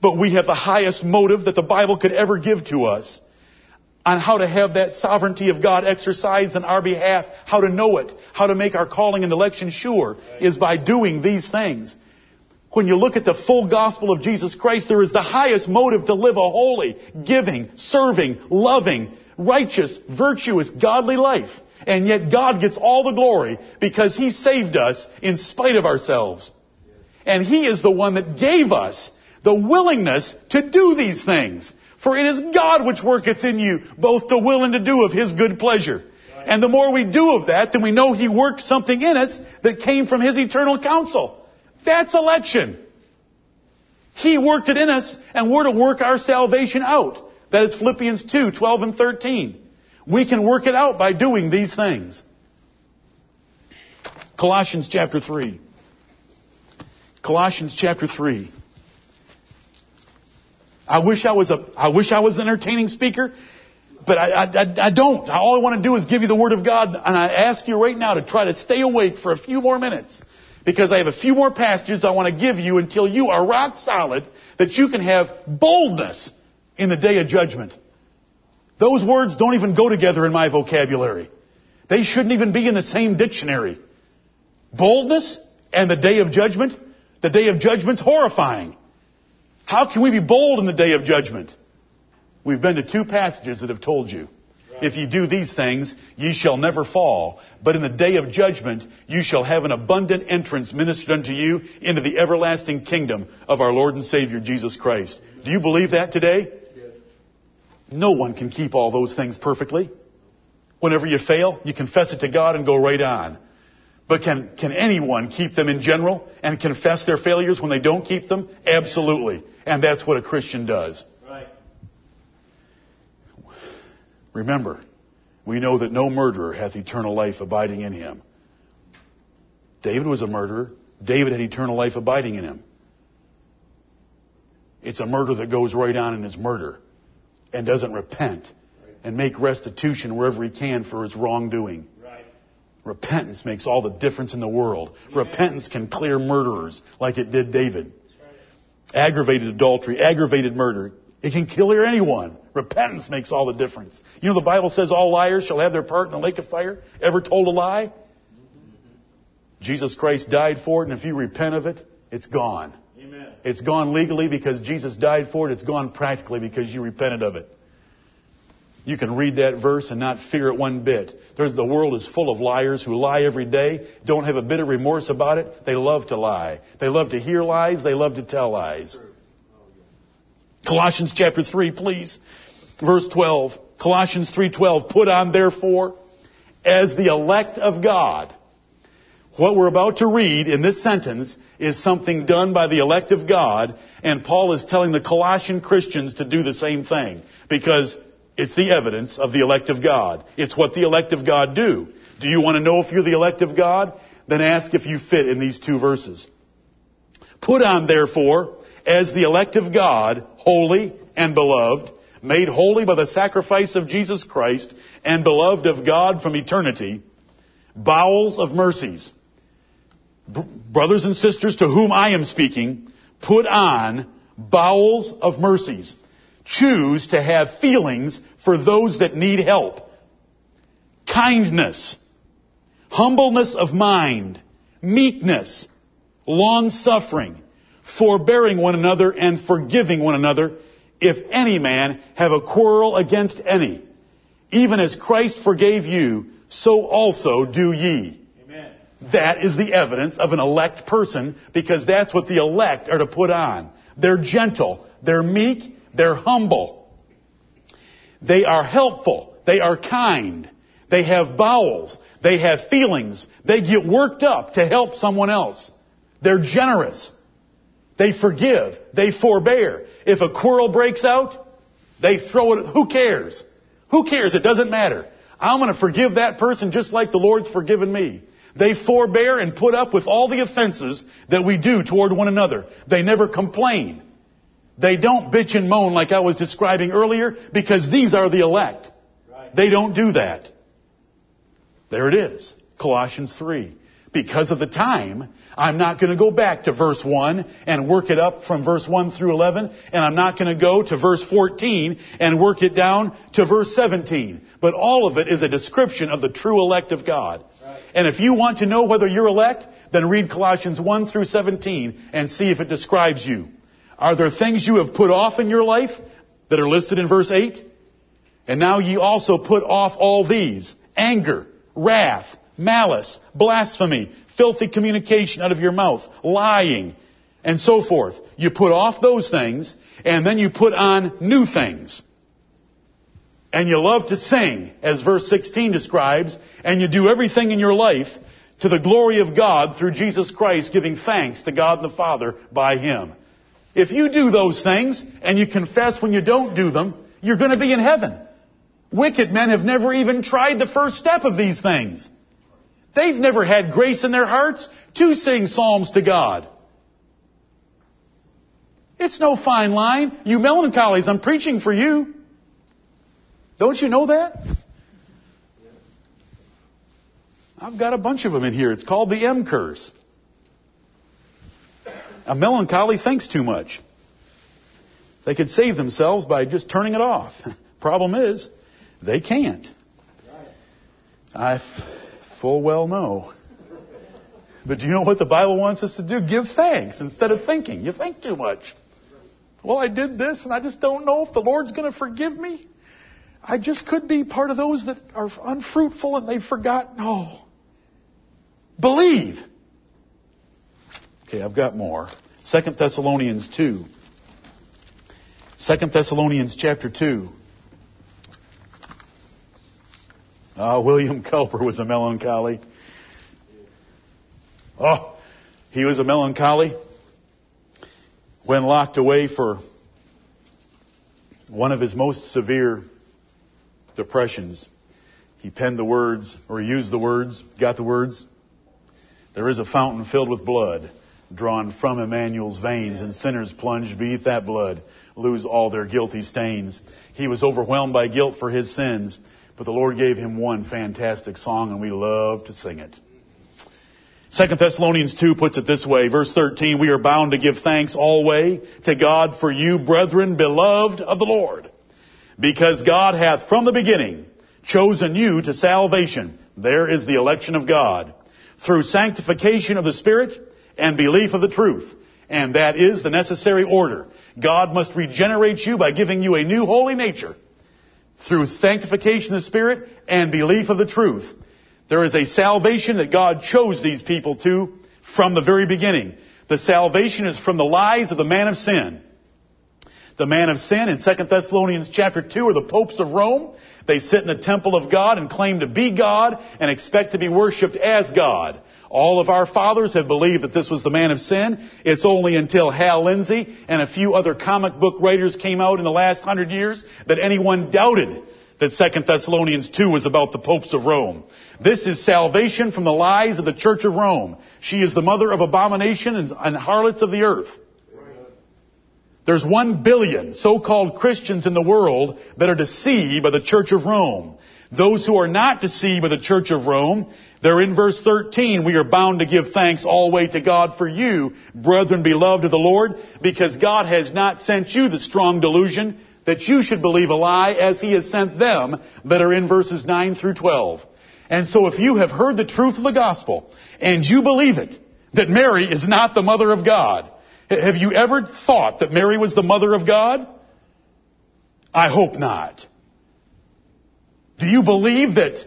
But we have the highest motive that the Bible could ever give to us on how to have that sovereignty of God exercised on our behalf, how to know it, how to make our calling and election sure is by doing these things. When you look at the full gospel of Jesus Christ, there is the highest motive to live a holy, giving, serving, loving, righteous, virtuous, godly life. And yet God gets all the glory because He saved us in spite of ourselves. And He is the one that gave us the willingness to do these things. For it is God which worketh in you both to will and to do of His good pleasure. And the more we do of that, then we know He worked something in us that came from His eternal counsel. That's election. He worked it in us, and we're to work our salvation out. That is Philippians 2, 12 and 13. We can work it out by doing these things. Colossians chapter 3. Colossians chapter 3. I wish I was a, I wish I was an entertaining speaker, but I, I, I don't. All I want to do is give you the Word of God, and I ask you right now to try to stay awake for a few more minutes. Because I have a few more passages I want to give you until you are rock solid that you can have boldness in the day of judgment. Those words don't even go together in my vocabulary. They shouldn't even be in the same dictionary. Boldness and the day of judgment. The day of judgment's horrifying. How can we be bold in the day of judgment? We've been to two passages that have told you. If you do these things, ye shall never fall. But in the day of judgment, you shall have an abundant entrance ministered unto you into the everlasting kingdom of our Lord and Savior Jesus Christ. Do you believe that today?
Yes.
No one can keep all those things perfectly. Whenever you fail, you confess it to God and go right on. But can, can anyone keep them in general and confess their failures when they don't keep them? Absolutely. And that's what a Christian does.
Right.
Remember, we know that no murderer hath eternal life abiding in him. David was a murderer. David had eternal life abiding in him. It's a murder that goes right on in his murder and doesn't repent and make restitution wherever he can for his wrongdoing.
Right.
Repentance makes all the difference in the world. Repentance can clear murderers like it did David. Aggravated adultery, aggravated murder. It can clear anyone. Repentance makes all the difference. You know the Bible says all liars shall have their part in the lake of fire. Ever told a lie? Jesus Christ died for it, and if you repent of it, it's gone.
Amen.
It's gone legally because Jesus died for it. It's gone practically because you repented of it. You can read that verse and not fear it one bit. There's, the world is full of liars who lie every day, don't have a bit of remorse about it. They love to lie. They love to hear lies. They love to tell lies. Colossians chapter 3, please. Verse 12. Colossians 3:12. Put on therefore as the elect of God. What we're about to read in this sentence is something done by the elect of God, and Paul is telling the Colossian Christians to do the same thing, because it's the evidence of the elect of God. It's what the elect of God do. Do you want to know if you're the elect of God? Then ask if you fit in these two verses. Put on, therefore, as the elect of God, holy and beloved, made holy by the sacrifice of Jesus Christ, and beloved of God from eternity, bowels of mercies brothers and sisters to whom I am speaking, put on bowels of mercies. Choose to have feelings for those that need help. Kindness, humbleness of mind, meekness, long suffering, forbearing one another and forgiving one another if any man have a quarrel against any. Even as Christ forgave you, so also do ye. Amen. That is the evidence of an elect person because that's what the elect are to put on. They're gentle. They're meek. They're humble. They are helpful. They are kind. They have bowels. They have feelings. They get worked up to help someone else. They're generous. They forgive. They forbear. If a quarrel breaks out, they throw it. Who cares? Who cares? It doesn't matter. I'm going to forgive that person just like the Lord's forgiven me. They forbear and put up with all the offenses that we do toward one another. They never complain. They don't bitch and moan like I was describing earlier because these are the elect. Right. They don't do that. There it is. Colossians 3. Because of the time, I'm not going to go back to verse 1 and work it up from verse 1 through 11, and I'm not going to go to verse 14 and work it down to verse 17. But all of it is a description of the true elect of God. And if you want to know whether you're elect, then read Colossians 1 through 17 and see if it describes you. Are there things you have put off in your life that are listed in verse 8? And now ye also put off all these. Anger, wrath, malice, blasphemy, filthy communication out of your mouth, lying, and so forth. You put off those things, and then you put on new things and you love to sing, as verse 16 describes, and you do everything in your life to the glory of God through Jesus Christ, giving thanks to God the Father by Him. If you do those things, and you confess when you don't do them, you're going to be in heaven. Wicked men have never even tried the first step of these things. They've never had grace in their hearts to sing psalms to God. It's no fine line. You melancholies, I'm preaching for you. Don't you know that? I've got a bunch of them in here. It's called the M curse. A melancholy thinks too much. They could save themselves by just turning it off. [LAUGHS] Problem is, they can't. I full well know. But do you know what the Bible wants us to do? Give thanks instead of thinking. You think too much. Well, I did this and I just don't know if the Lord's going to forgive me. I just could be part of those that are unfruitful and they've forgotten. No. Believe. Okay, I've got more. Second Thessalonians 2. Second Thessalonians chapter 2. Ah, William [LAUGHS] Cowper was a melancholy. Oh, he was a melancholy when locked away for one of his most severe depressions. He penned the words, or he used the words, got the words. There is a fountain filled with blood drawn from Emmanuel's veins, and sinners plunged beneath that blood lose all their guilty stains. He was overwhelmed by guilt for his sins, but the Lord gave him one fantastic song, and we love to sing it. Second Thessalonians 2 puts it this way, verse 13, we are bound to give thanks always to God for you, brethren, beloved of the Lord because God hath from the beginning chosen you to salvation. There is the election of God. Through sanctification of the Spirit and belief of the truth. And that is the necessary order. God must regenerate you by giving you a new holy nature. Through sanctification of the Spirit and belief of the truth. There is a salvation that God chose these people to from the very beginning. The salvation is from the lies of the man of sin the man of sin in 2 Thessalonians chapter 2 are the popes of Rome. They sit in the temple of God and claim to be God and expect to be worshiped as God. All of our fathers have believed that this was the man of sin. It's only until Hal Lindsey and a few other comic book writers came out in the last hundred years that anyone doubted that 2 Thessalonians 2 was about the popes of Rome. This is salvation from the lies of the Church of Rome. She is the mother of abomination and harlots of the earth. There's one billion so-called Christians in the world that are deceived by the Church of Rome. Those who are not deceived by the Church of Rome, they're in verse 13. We are bound to give thanks always to God for you, brethren beloved of the Lord, because God has not sent you the strong delusion that you should believe a lie as he has sent them that are in verses 9 through 12. And so if you have heard the truth of the gospel and you believe it, that Mary is not the mother of God, have you ever thought that Mary was the mother of God? I hope not. Do you believe that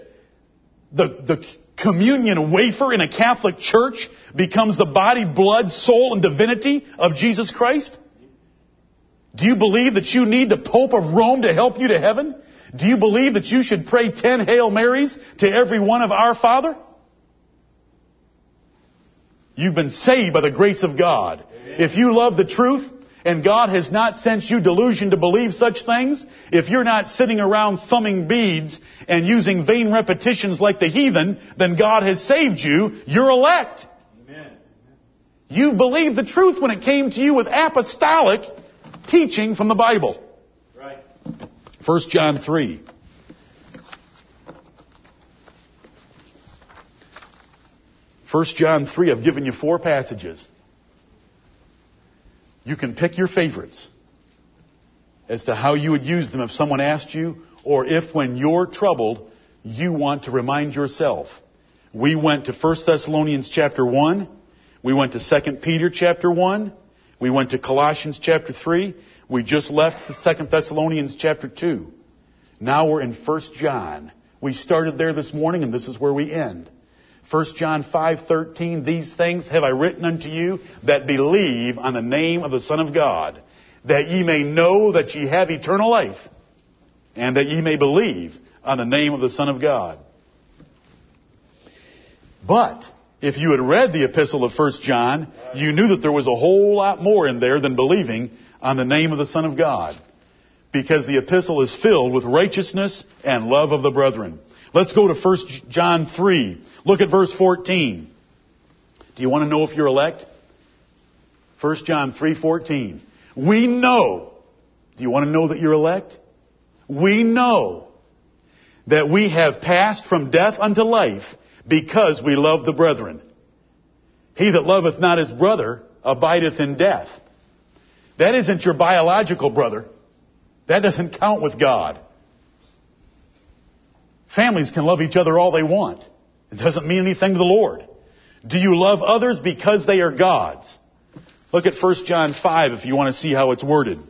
the, the communion wafer in a Catholic church becomes the body, blood, soul, and divinity of Jesus Christ? Do you believe that you need the Pope of Rome to help you to heaven? Do you believe that you should pray ten Hail Marys to every one of our Father? You've been saved by the grace of God. If you love the truth, and God has not sent you delusion to believe such things, if you're not sitting around thumbing beads and using vain repetitions like the heathen, then God has saved you. You're elect. Amen. You believed the truth when it came to you with apostolic teaching from the Bible. Right. 1 John 3. First John 3, I've given you four passages. You can pick your favorites as to how you would use them if someone asked you, or if when you're troubled, you want to remind yourself. We went to 1 Thessalonians chapter 1. We went to 2 Peter chapter 1. We went to Colossians chapter 3. We just left 2 Thessalonians chapter 2. Now we're in 1 John. We started there this morning and this is where we end. 1 John 5:13 These things have I written unto you that believe on the name of the Son of God that ye may know that ye have eternal life and that ye may believe on the name of the Son of God. But if you had read the epistle of 1 John, you knew that there was a whole lot more in there than believing on the name of the Son of God. Because the epistle is filled with righteousness and love of the brethren. Let's go to 1 John 3. Look at verse 14. Do you want to know if you're elect? 1 John 3:14. We know. Do you want to know that you're elect? We know that we have passed from death unto life because we love the brethren. He that loveth not his brother abideth in death. That isn't your biological brother. That doesn't count with God. Families can love each other all they want. It doesn't mean anything to the Lord. Do you love others because they are God's? Look at 1 John 5 if you want to see how it's worded.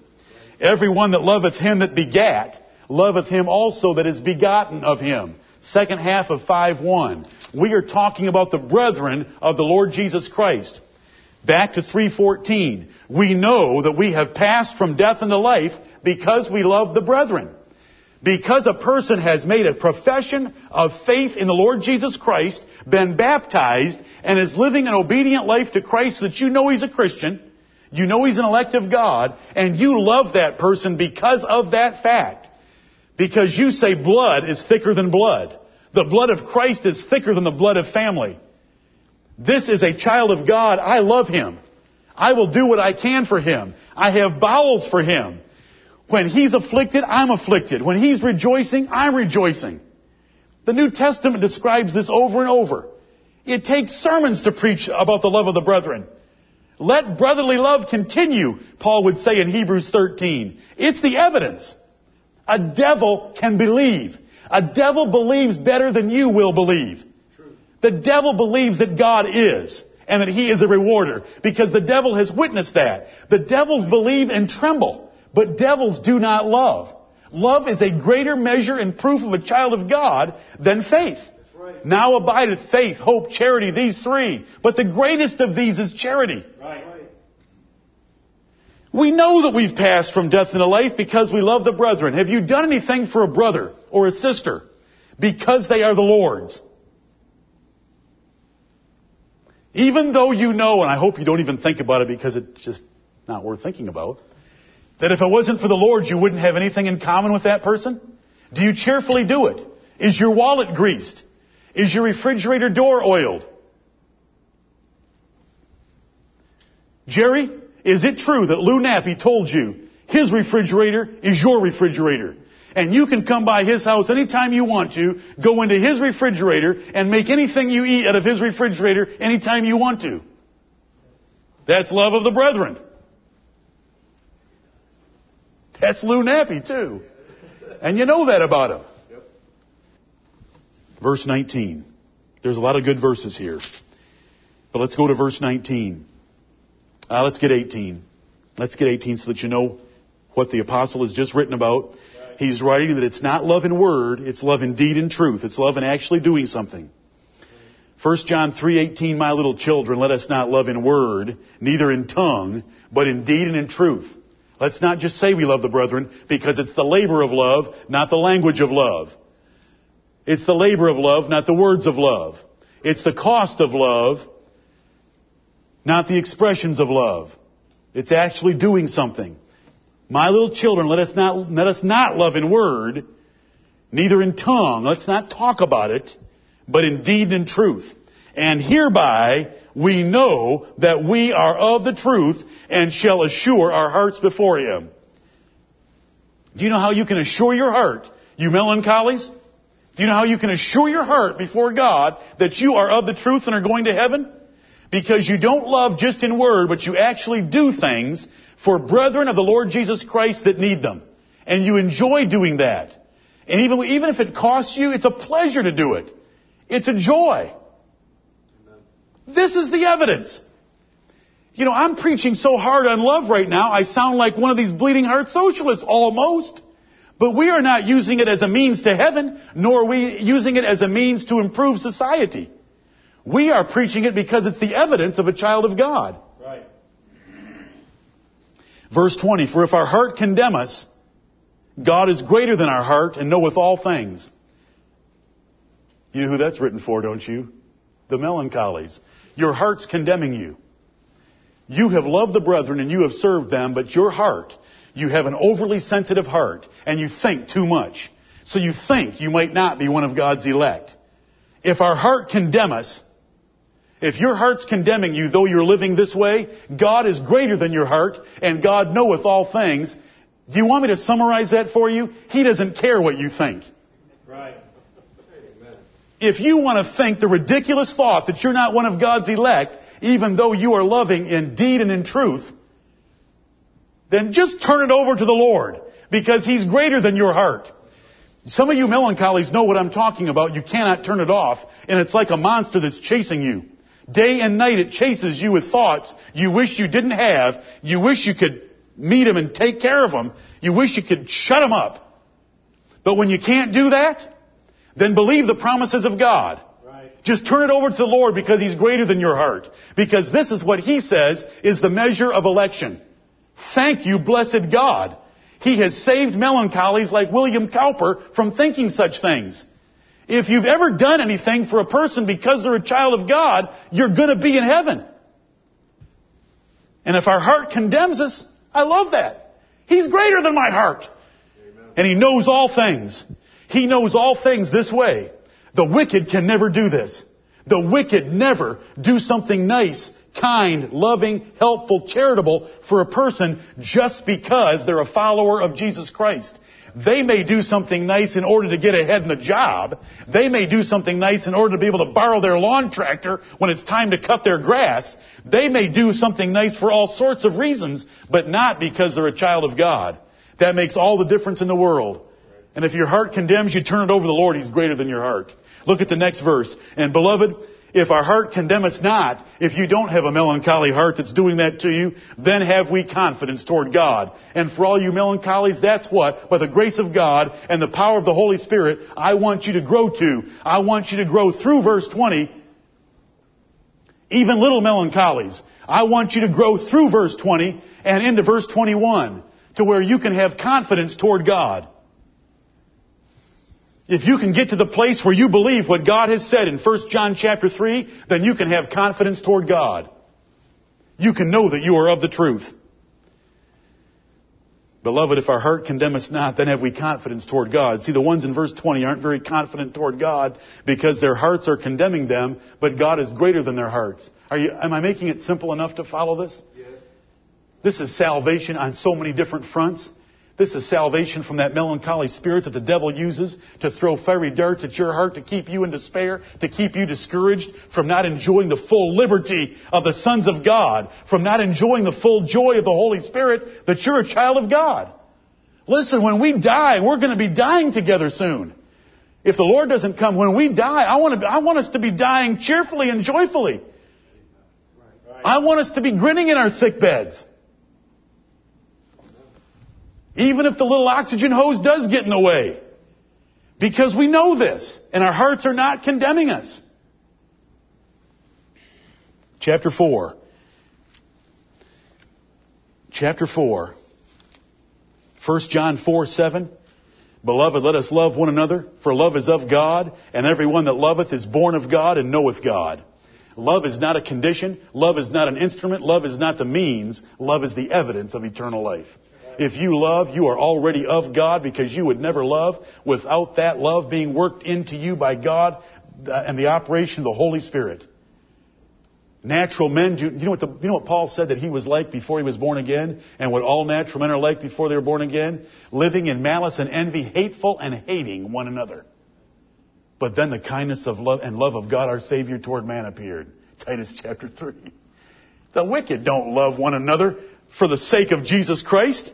Everyone that loveth him that begat, loveth him also that is begotten of him. Second half of 5.1. We are talking about the brethren of the Lord Jesus Christ. Back to 3.14. We know that we have passed from death into life because we love the brethren. Because a person has made a profession of faith in the Lord Jesus Christ, been baptized, and is living an obedient life to Christ that you know he's a Christian, you know he's an elect of God, and you love that person because of that fact. Because you say blood is thicker than blood. The blood of Christ is thicker than the blood of family. This is a child of God. I love him. I will do what I can for him. I have bowels for him. When he's afflicted, I'm afflicted. When he's rejoicing, I'm rejoicing. The New Testament describes this over and over. It takes sermons to preach about the love of the brethren. Let brotherly love continue, Paul would say in Hebrews 13. It's the evidence. A devil can believe. A devil believes better than you will believe. True. The devil believes that God is and that he is a rewarder because the devil has witnessed that. The devils believe and tremble. But devils do not love. Love is a greater measure and proof of a child of God than faith. Right. Now abideth faith, hope, charity, these three. But the greatest of these is charity. Right. We know that we've passed from death into life because we love the brethren. Have you done anything for a brother or a sister because they are the Lord's? Even though you know, and I hope you don't even think about it because it's just not worth thinking about, that if it wasn't for the Lord, you wouldn't have anything in common with that person? Do you cheerfully do it? Is your wallet greased? Is your refrigerator door oiled? Jerry, is it true that Lou Nappy told you his refrigerator is your refrigerator? And you can come by his house anytime you want to, go into his refrigerator, and make anything you eat out of his refrigerator anytime you want to. That's love of the brethren. That's Lou Nappy too. And you know that about him. Verse 19. There's a lot of good verses here. But let's go to verse 19. Uh, let's get 18. Let's get 18 so that you know what the apostle has just written about. He's writing that it's not love in word, it's love in deed and truth. It's love in actually doing something. 1 John 3:18 My little children let us not love in word neither in tongue but in deed and in truth. Let's not just say we love the brethren because it's the labor of love, not the language of love. It's the labor of love, not the words of love. It's the cost of love, not the expressions of love. It's actually doing something. My little children, let us not, let us not love in word, neither in tongue. Let's not talk about it, but in deed and truth. And hereby we know that we are of the truth and shall assure our hearts before Him. Do you know how you can assure your heart, you melancholies? Do you know how you can assure your heart before God that you are of the truth and are going to heaven? Because you don't love just in word, but you actually do things for brethren of the Lord Jesus Christ that need them. And you enjoy doing that. And even, even if it costs you, it's a pleasure to do it. It's a joy. This is the evidence. You know, I'm preaching so hard on love right now, I sound like one of these bleeding heart socialists, almost. But we are not using it as a means to heaven, nor are we using it as a means to improve society. We are preaching it because it's the evidence of a child of God.
Right.
Verse 20, for if our heart condemn us, God is greater than our heart and knoweth all things. You know who that's written for, don't you? The melancholies. Your heart's condemning you. You have loved the brethren and you have served them, but your heart, you have an overly sensitive heart and you think too much. So you think you might not be one of God's elect. If our heart condemn us, if your heart's condemning you, though you're living this way, God is greater than your heart, and God knoweth all things. Do you want me to summarize that for you? He doesn't care what you think. If you want to think the ridiculous thought that you're not one of God's elect, even though you are loving in deed and in truth, then just turn it over to the Lord, because He's greater than your heart. Some of you melancholies know what I'm talking about. You cannot turn it off, and it's like a monster that's chasing you. Day and night it chases you with thoughts you wish you didn't have. You wish you could meet him and take care of him. You wish you could shut him up. But when you can't do that, then believe the promises of God.
Right.
Just turn it over to the Lord because He's greater than your heart. Because this is what He says is the measure of election. Thank you, blessed God. He has saved melancholies like William Cowper from thinking such things. If you've ever done anything for a person because they're a child of God, you're gonna be in heaven. And if our heart condemns us, I love that. He's greater than my heart. And He knows all things. He knows all things this way. The wicked can never do this. The wicked never do something nice, kind, loving, helpful, charitable for a person just because they're a follower of Jesus Christ. They may do something nice in order to get ahead in the job. They may do something nice in order to be able to borrow their lawn tractor when it's time to cut their grass. They may do something nice for all sorts of reasons, but not because they're a child of God. That makes all the difference in the world. And if your heart condemns you, turn it over to the Lord. He's greater than your heart. Look at the next verse. And beloved, if our heart condemn us not, if you don't have a melancholy heart that's doing that to you, then have we confidence toward God. And for all you melancholies, that's what, by the grace of God and the power of the Holy Spirit, I want you to grow to. I want you to grow through verse 20. Even little melancholies. I want you to grow through verse 20 and into verse 21 to where you can have confidence toward God. If you can get to the place where you believe what God has said in 1 John chapter 3, then you can have confidence toward God. You can know that you are of the truth. Beloved, if our heart condemn us not, then have we confidence toward God. See, the ones in verse 20 aren't very confident toward God because their hearts are condemning them, but God is greater than their hearts. Are you, am I making it simple enough to follow this?
Yes.
This is salvation on so many different fronts. This is salvation from that melancholy spirit that the devil uses to throw fiery darts at your heart to keep you in despair, to keep you discouraged from not enjoying the full liberty of the sons of God, from not enjoying the full joy of the Holy Spirit that you're a child of God. Listen, when we die, we're going to be dying together soon. If the Lord doesn't come, when we die, I want, to, I want us to be dying cheerfully and joyfully. I want us to be grinning in our sick beds. Even if the little oxygen hose does get in the way. Because we know this, and our hearts are not condemning us. Chapter 4. Chapter 4. 1 John 4, 7. Beloved, let us love one another, for love is of God, and everyone that loveth is born of God and knoweth God. Love is not a condition. Love is not an instrument. Love is not the means. Love is the evidence of eternal life. If you love, you are already of God because you would never love without that love being worked into you by God uh, and the operation of the Holy Spirit. Natural men, you know what, the, you know what Paul said that he was like before he was born again? And what all natural men are like before they were born again? Living in malice and envy, hateful and hating one another. But then the kindness of love and love of God our Savior toward man appeared. Titus chapter 3. The wicked don't love one another for the sake of Jesus Christ.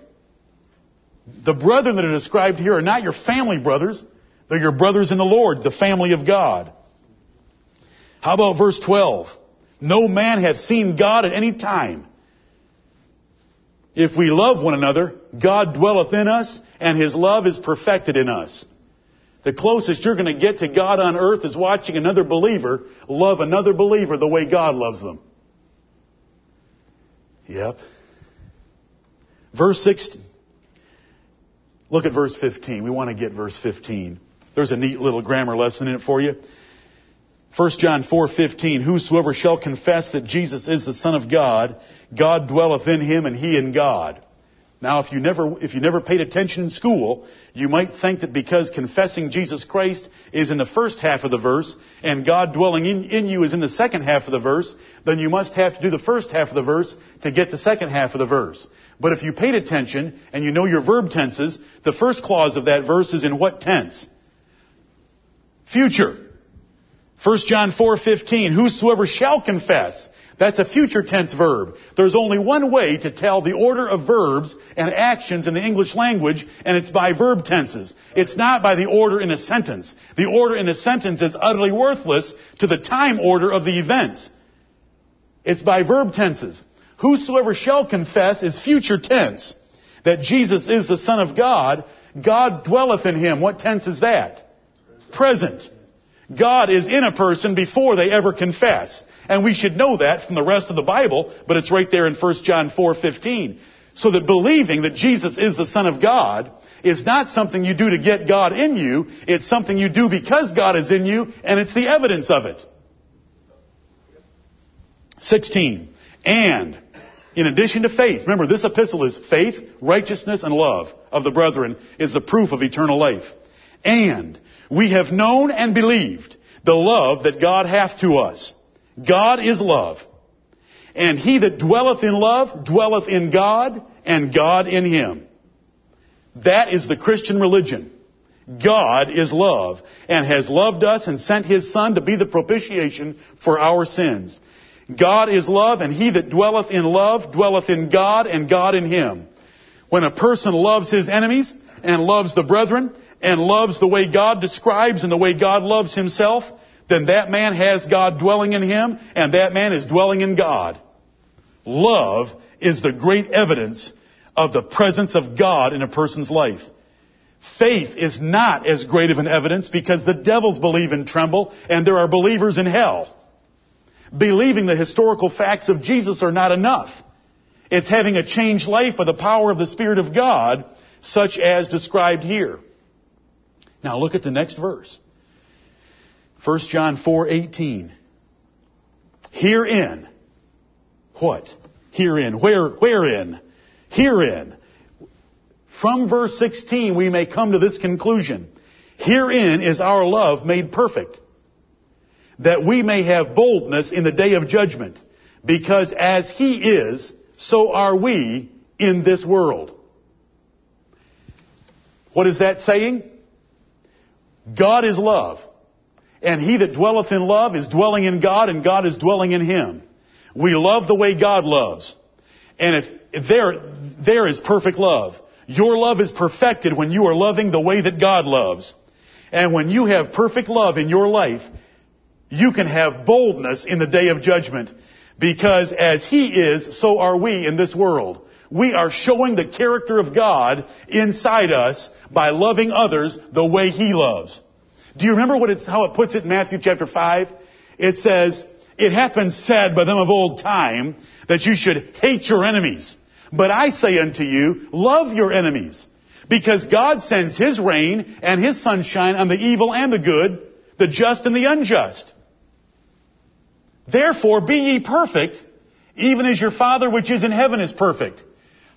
The brethren that are described here are not your family brothers. They're your brothers in the Lord, the family of God. How about verse 12? No man hath seen God at any time. If we love one another, God dwelleth in us, and his love is perfected in us. The closest you're going to get to God on earth is watching another believer love another believer the way God loves them. Yep. Verse 16. Look at verse 15. We want to get verse 15. There's a neat little grammar lesson in it for you. 1 John 4:15 Whosoever shall confess that Jesus is the son of God God dwelleth in him and he in God. Now if you never if you never paid attention in school you might think that because confessing Jesus Christ is in the first half of the verse and God dwelling in, in you is in the second half of the verse then you must have to do the first half of the verse to get the second half of the verse. But if you paid attention and you know your verb tenses, the first clause of that verse is in what tense? Future. 1 John 4:15, whosoever shall confess. That's a future tense verb. There's only one way to tell the order of verbs and actions in the English language, and it's by verb tenses. It's not by the order in a sentence. The order in a sentence is utterly worthless to the time order of the events. It's by verb tenses. Whosoever shall confess is future tense. That Jesus is the Son of God. God dwelleth in him. What tense is that? Present. God is in a person before they ever confess. And we should know that from the rest of the Bible, but it's right there in 1 John 4:15. So that believing that Jesus is the Son of God is not something you do to get God in you, it's something you do because God is in you, and it's the evidence of it. 16. And in addition to faith, remember this epistle is faith, righteousness, and love of the brethren is the proof of eternal life. And we have known and believed the love that God hath to us. God is love. And he that dwelleth in love dwelleth in God and God in him. That is the Christian religion. God is love and has loved us and sent his son to be the propitiation for our sins. God is love, and he that dwelleth in love dwelleth in God, and God in him. When a person loves his enemies, and loves the brethren, and loves the way God describes and the way God loves himself, then that man has God dwelling in him, and that man is dwelling in God. Love is the great evidence of the presence of God in a person's life. Faith is not as great of an evidence because the devils believe and tremble, and there are believers in hell believing the historical facts of Jesus are not enough. It's having a changed life by the power of the Spirit of God, such as described here. Now look at the next verse. 1 John 4:18. Herein what? Herein. Where wherein? Herein. From verse 16 we may come to this conclusion. Herein is our love made perfect, that we may have boldness in the day of judgment, because as he is, so are we in this world. What is that saying? God is love. And he that dwelleth in love is dwelling in God and God is dwelling in him. We love the way God loves. And if, if there, there is perfect love. Your love is perfected when you are loving the way that God loves. And when you have perfect love in your life, you can have boldness in the day of judgment. Because as He is, so are we in this world. We are showing the character of God inside us by loving others the way He loves. Do you remember what it's, how it puts it in Matthew chapter 5? It says, It hath said by them of old time that you should hate your enemies. But I say unto you, love your enemies. Because God sends His rain and His sunshine on the evil and the good, the just and the unjust. Therefore be ye perfect, even as your Father which is in heaven is perfect.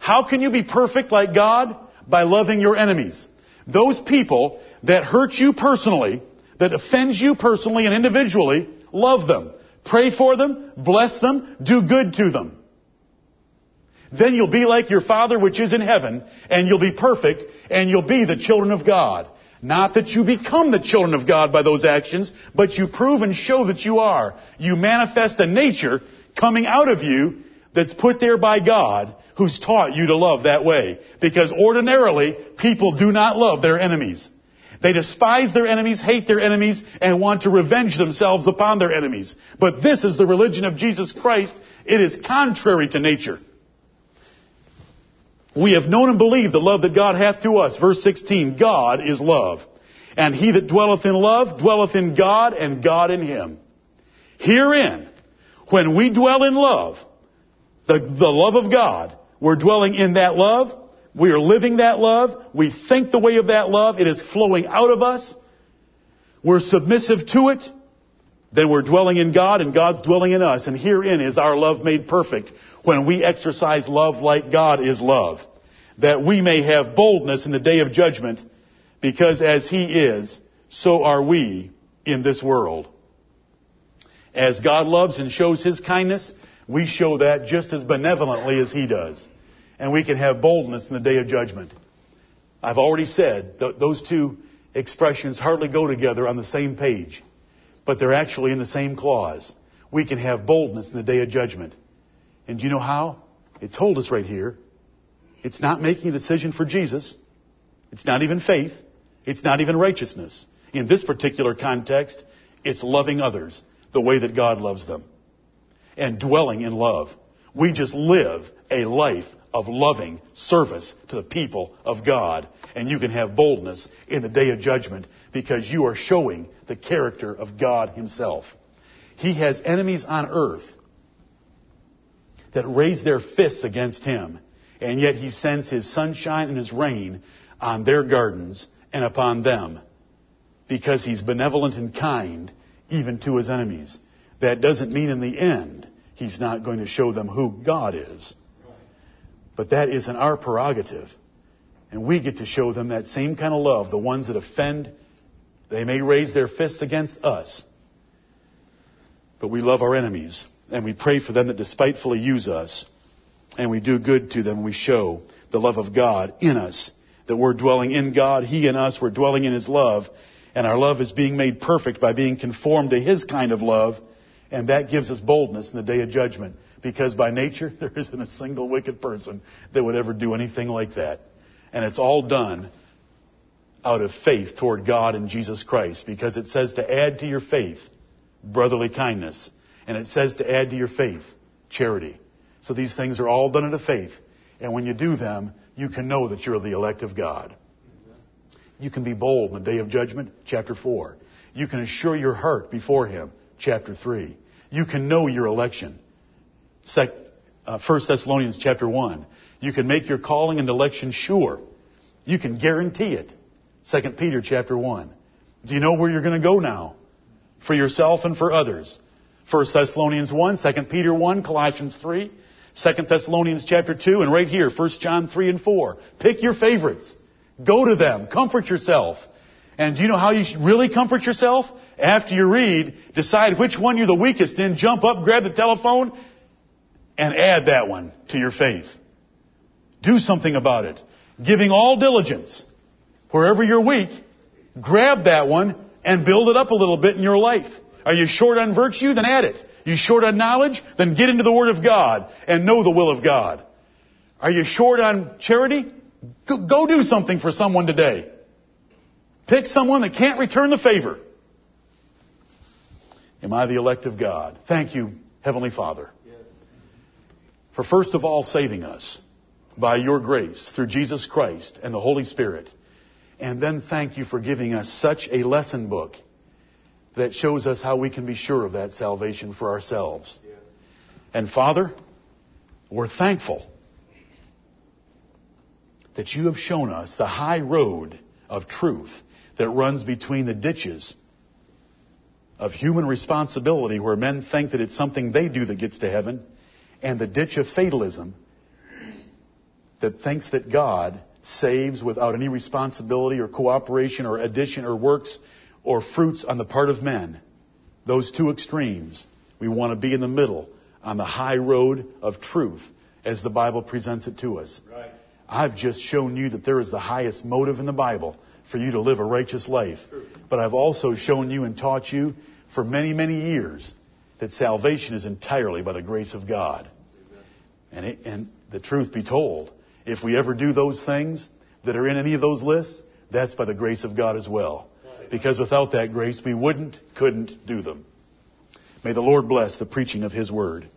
How can you be perfect like God? By loving your enemies. Those people that hurt you personally, that offends you personally and individually, love them. Pray for them, bless them, do good to them. Then you'll be like your Father which is in heaven, and you'll be perfect, and you'll be the children of God. Not that you become the children of God by those actions, but you prove and show that you are. You manifest a nature coming out of you that's put there by God who's taught you to love that way. Because ordinarily, people do not love their enemies. They despise their enemies, hate their enemies, and want to revenge themselves upon their enemies. But this is the religion of Jesus Christ. It is contrary to nature. We have known and believed the love that God hath to us. Verse 16, God is love. And he that dwelleth in love dwelleth in God and God in him. Herein, when we dwell in love, the, the love of God, we're dwelling in that love, we are living that love, we think the way of that love, it is flowing out of us, we're submissive to it, then we're dwelling in God and God's dwelling in us. And herein is our love made perfect when we exercise love like God is love. That we may have boldness in the day of judgment because as He is, so are we in this world. As God loves and shows His kindness, we show that just as benevolently as He does. And we can have boldness in the day of judgment. I've already said th- those two expressions hardly go together on the same page but they're actually in the same clause. We can have boldness in the day of judgment. And do you know how? It told us right here. It's not making a decision for Jesus. It's not even faith. It's not even righteousness. In this particular context, it's loving others the way that God loves them. And dwelling in love. We just live a life of loving service to the people of God. And you can have boldness in the day of judgment because you are showing the character of God Himself. He has enemies on earth that raise their fists against Him. And yet He sends His sunshine and His rain on their gardens and upon them because He's benevolent and kind even to His enemies. That doesn't mean in the end He's not going to show them who God is. But that isn't our prerogative. And we get to show them that same kind of love. The ones that offend, they may raise their fists against us. But we love our enemies. And we pray for them that despitefully use us. And we do good to them. We show the love of God in us. That we're dwelling in God, He in us, we're dwelling in His love. And our love is being made perfect by being conformed to His kind of love. And that gives us boldness in the day of judgment. Because by nature, [LAUGHS] there isn't a single wicked person that would ever do anything like that. And it's all done out of faith toward God and Jesus Christ. Because it says to add to your faith brotherly kindness. And it says to add to your faith charity. So these things are all done out of faith. And when you do them, you can know that you're the elect of God. You can be bold in the day of judgment, chapter 4. You can assure your heart before Him, chapter 3. You can know your election, Sec, uh, 1 Thessalonians chapter 1. You can make your calling and election sure. You can guarantee it. 2 Peter chapter 1. Do you know where you're going to go now? For yourself and for others. 1 Thessalonians 1, 2 Peter 1, Colossians 3, 2 Thessalonians chapter 2, and right here, 1 John 3 and 4. Pick your favorites. Go to them. Comfort yourself. And do you know how you really comfort yourself? After you read, decide which one you're the weakest in, jump up, grab the telephone, and add that one to your faith. Do something about it. Giving all diligence. Wherever you're weak, grab that one and build it up a little bit in your life. Are you short on virtue? Then add it. You short on knowledge? Then get into the Word of God and know the will of God. Are you short on charity? Go, do something for someone today. Pick someone that can't return the favor. Am I the elect of God? Thank you, Heavenly Father, for first of all saving us by your grace through Jesus Christ and the Holy Spirit. And then thank you for giving us such a lesson book that shows us how we can be sure of that salvation for ourselves. And Father, we're thankful that you have shown us the high road of truth that runs between the ditches of human responsibility where men think that it's something they do that gets to heaven and the ditch of fatalism that thinks that God saves without any responsibility or cooperation or addition or works or fruits on the part of men. Those two extremes. We want to be in the middle on the high road of truth as the Bible presents it to us. Right. I've just shown you that there is the highest motive in the Bible for you to live a righteous life. But I've also shown you and taught you for many, many years that salvation is entirely by the grace of God. And, it, and the truth be told, if we ever do those things that are in any of those lists, that's by the grace of God as well. Because without that grace, we wouldn't, couldn't do them. May the Lord bless the preaching of His Word.